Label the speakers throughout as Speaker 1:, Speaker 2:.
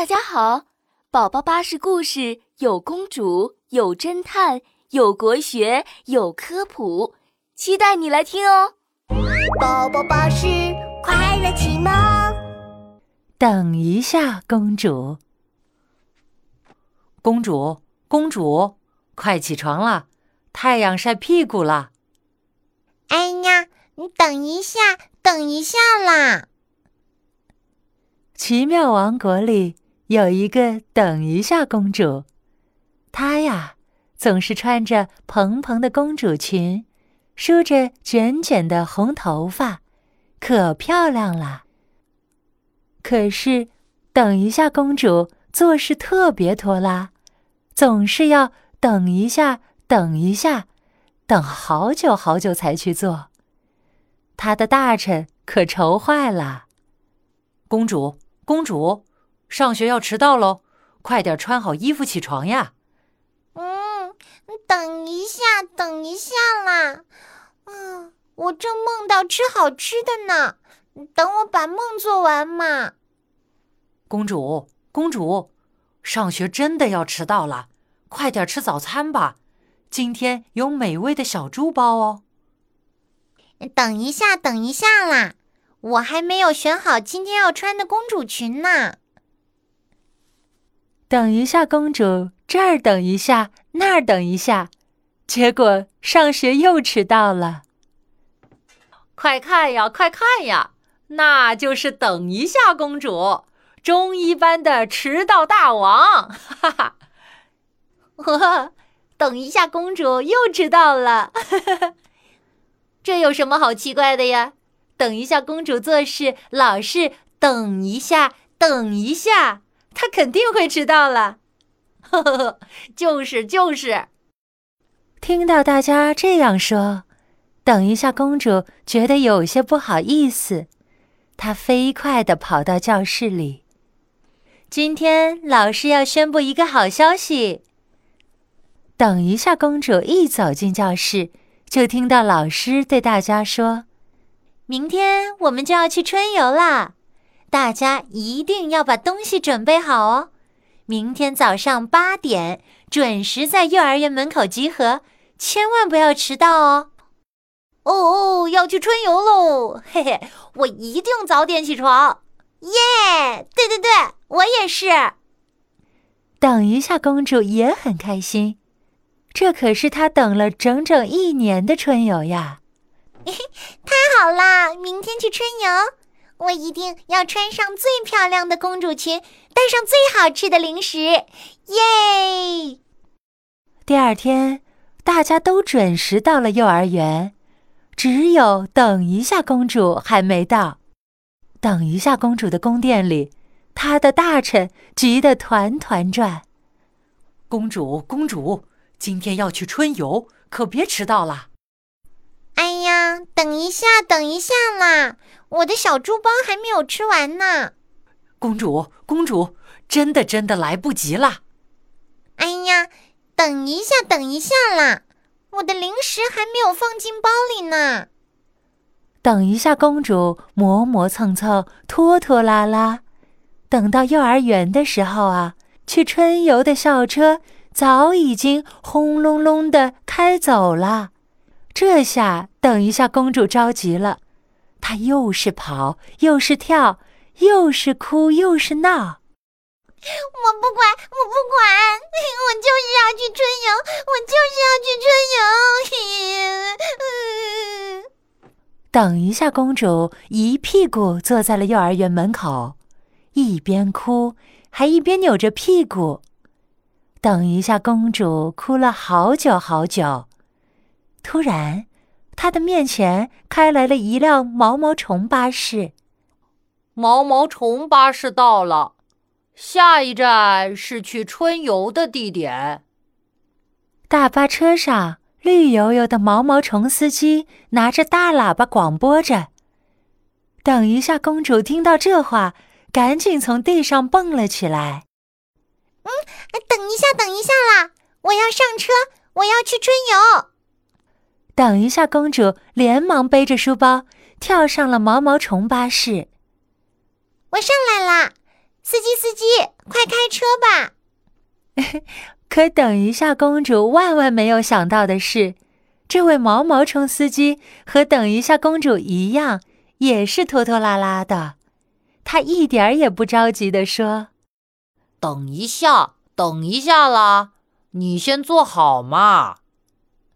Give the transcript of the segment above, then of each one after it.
Speaker 1: 大家好，宝宝巴士故事有公主，有侦探，有国学，有科普，期待你来听哦。
Speaker 2: 宝宝巴士快乐启蒙。
Speaker 3: 等一下，公主，公主，公主，快起床了，太阳晒屁股了。
Speaker 2: 哎呀，你等一下，等一下啦！
Speaker 3: 奇妙王国里有一个等一下公主，她呀总是穿着蓬蓬的公主裙，梳着卷卷的红头发，可漂亮了。可是，等一下公主做事特别拖拉，总是要等一下，等一下，等好久好久才去做。她的大臣可愁坏了，
Speaker 4: 公主。公主，上学要迟到喽，快点穿好衣服起床呀！
Speaker 2: 嗯，等一下，等一下啦！嗯，我正梦到吃好吃的呢，等我把梦做完嘛。
Speaker 4: 公主，公主，上学真的要迟到了，快点吃早餐吧，今天有美味的小猪包哦。
Speaker 2: 等一下，等一下啦！我还没有选好今天要穿的公主裙呢。
Speaker 3: 等一下，公主，这儿等一下，那儿等一下，结果上学又迟到了。
Speaker 4: 快看呀，快看呀，那就是等一下公主，中一班的迟到大王！哈哈，
Speaker 2: 呵呵，等一下公主又迟到了，哈 哈
Speaker 5: 这有什么好奇怪的呀？等一下，公主做事老是等一下，等一下，他肯定会迟到了。
Speaker 4: 呵呵呵，就是就是。
Speaker 3: 听到大家这样说，等一下，公主觉得有些不好意思，她飞快地跑到教室里。
Speaker 5: 今天老师要宣布一个好消息。
Speaker 3: 等一下，公主一走进教室，就听到老师对大家说。
Speaker 5: 明天我们就要去春游啦，大家一定要把东西准备好哦。明天早上八点准时在幼儿园门口集合，千万不要迟到哦。
Speaker 2: 哦哦，要去春游喽！嘿嘿，我一定早点起床。耶！对对对，我也是。
Speaker 3: 等一下，公主也很开心，这可是她等了整整一年的春游呀。
Speaker 2: 太好啦！明天去春游，我一定要穿上最漂亮的公主裙，带上最好吃的零食，耶！
Speaker 3: 第二天，大家都准时到了幼儿园，只有等一下公主还没到。等一下公主的宫殿里，她的大臣急得团团转。
Speaker 4: 公主，公主，今天要去春游，可别迟到了。
Speaker 2: 等一下，等一下啦！我的小猪包还没有吃完呢。
Speaker 4: 公主，公主，真的真的来不及了。
Speaker 2: 哎呀，等一下，等一下啦！我的零食还没有放进包里呢。
Speaker 3: 等一下，公主磨磨蹭蹭，拖拖拉拉，等到幼儿园的时候啊，去春游的校车早已经轰隆隆的开走了。这下，等一下，公主着急了，她又是跑，又是跳，又是哭，又是闹。
Speaker 2: 我不管，我不管，我就是要去春游，我就是要去春游。
Speaker 3: 等一下，公主一屁股坐在了幼儿园门口，一边哭还一边扭着屁股。等一下，公主哭了好久好久。突然，他的面前开来了一辆毛毛虫巴士。
Speaker 4: 毛毛虫巴士到了，下一站是去春游的地点。
Speaker 3: 大巴车上，绿油油的毛毛虫司机拿着大喇叭广播着。等一下，公主听到这话，赶紧从地上蹦了起来。
Speaker 2: 嗯，等一下，等一下啦！我要上车，我要去春游。
Speaker 3: 等一下，公主连忙背着书包跳上了毛毛虫巴士。
Speaker 2: 我上来啦！司机，司机，快开车吧。
Speaker 3: 可等一下，公主万万没有想到的是，这位毛毛虫司机和等一下公主一样，也是拖拖拉拉的。他一点儿也不着急地说：“
Speaker 4: 等一下，等一下啦，你先坐好嘛。”“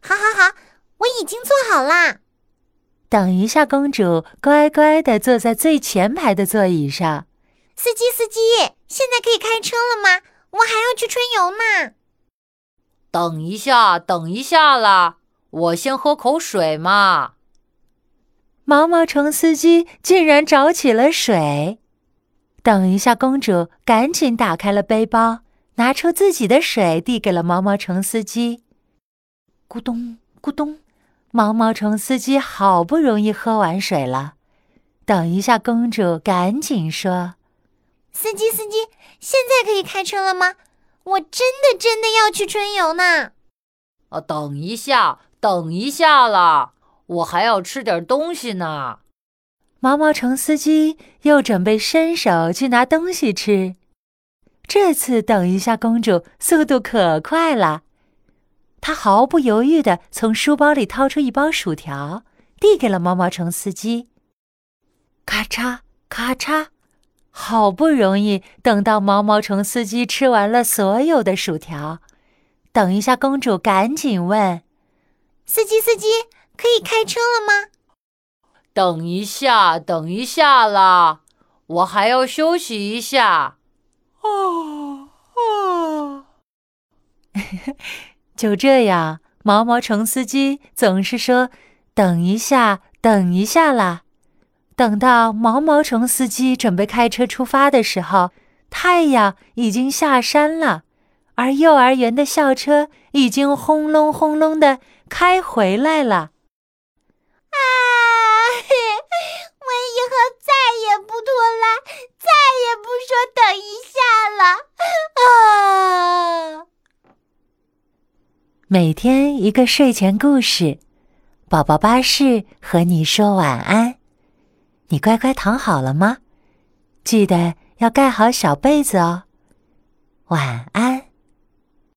Speaker 2: 好，好，好，我已经做好啦。”
Speaker 3: 等一下，公主乖乖的坐在最前排的座椅上。
Speaker 2: 司机，司机，现在可以开车了吗？我还要去春游呢。
Speaker 4: 等一下，等一下啦，我先喝口水嘛。
Speaker 3: 毛毛虫司机竟然找起了水。等一下，公主赶紧打开了背包，拿出自己的水，递给了毛毛虫司机。咕咚咕咚，毛毛虫司机好不容易喝完水了。等一下，公主赶紧说：“
Speaker 2: 司机，司机，现在可以开车了吗？我真的真的要去春游呢。”
Speaker 4: 啊，等一下，等一下啦。我还要吃点东西呢。
Speaker 3: 毛毛虫司机又准备伸手去拿东西吃。这次，等一下，公主速度可快了。她毫不犹豫地从书包里掏出一包薯条，递给了毛毛虫司机。咔嚓咔嚓，好不容易等到毛毛虫司机吃完了所有的薯条。等一下，公主赶紧问：“
Speaker 2: 司机，司机。”可以开车了吗？
Speaker 4: 等一下，等一下啦，我还要休息一下。
Speaker 3: 哦哦，就这样，毛毛虫司机总是说：“等一下，等一下啦。”等到毛毛虫司机准备开车出发的时候，太阳已经下山了，而幼儿园的校车已经轰隆轰隆的开回来了。
Speaker 2: 啊我以后再也不拖拉，再也不说等一下了。啊！
Speaker 3: 每天一个睡前故事，宝宝巴士和你说晚安。你乖乖躺好了吗？记得要盖好小被子哦。晚安。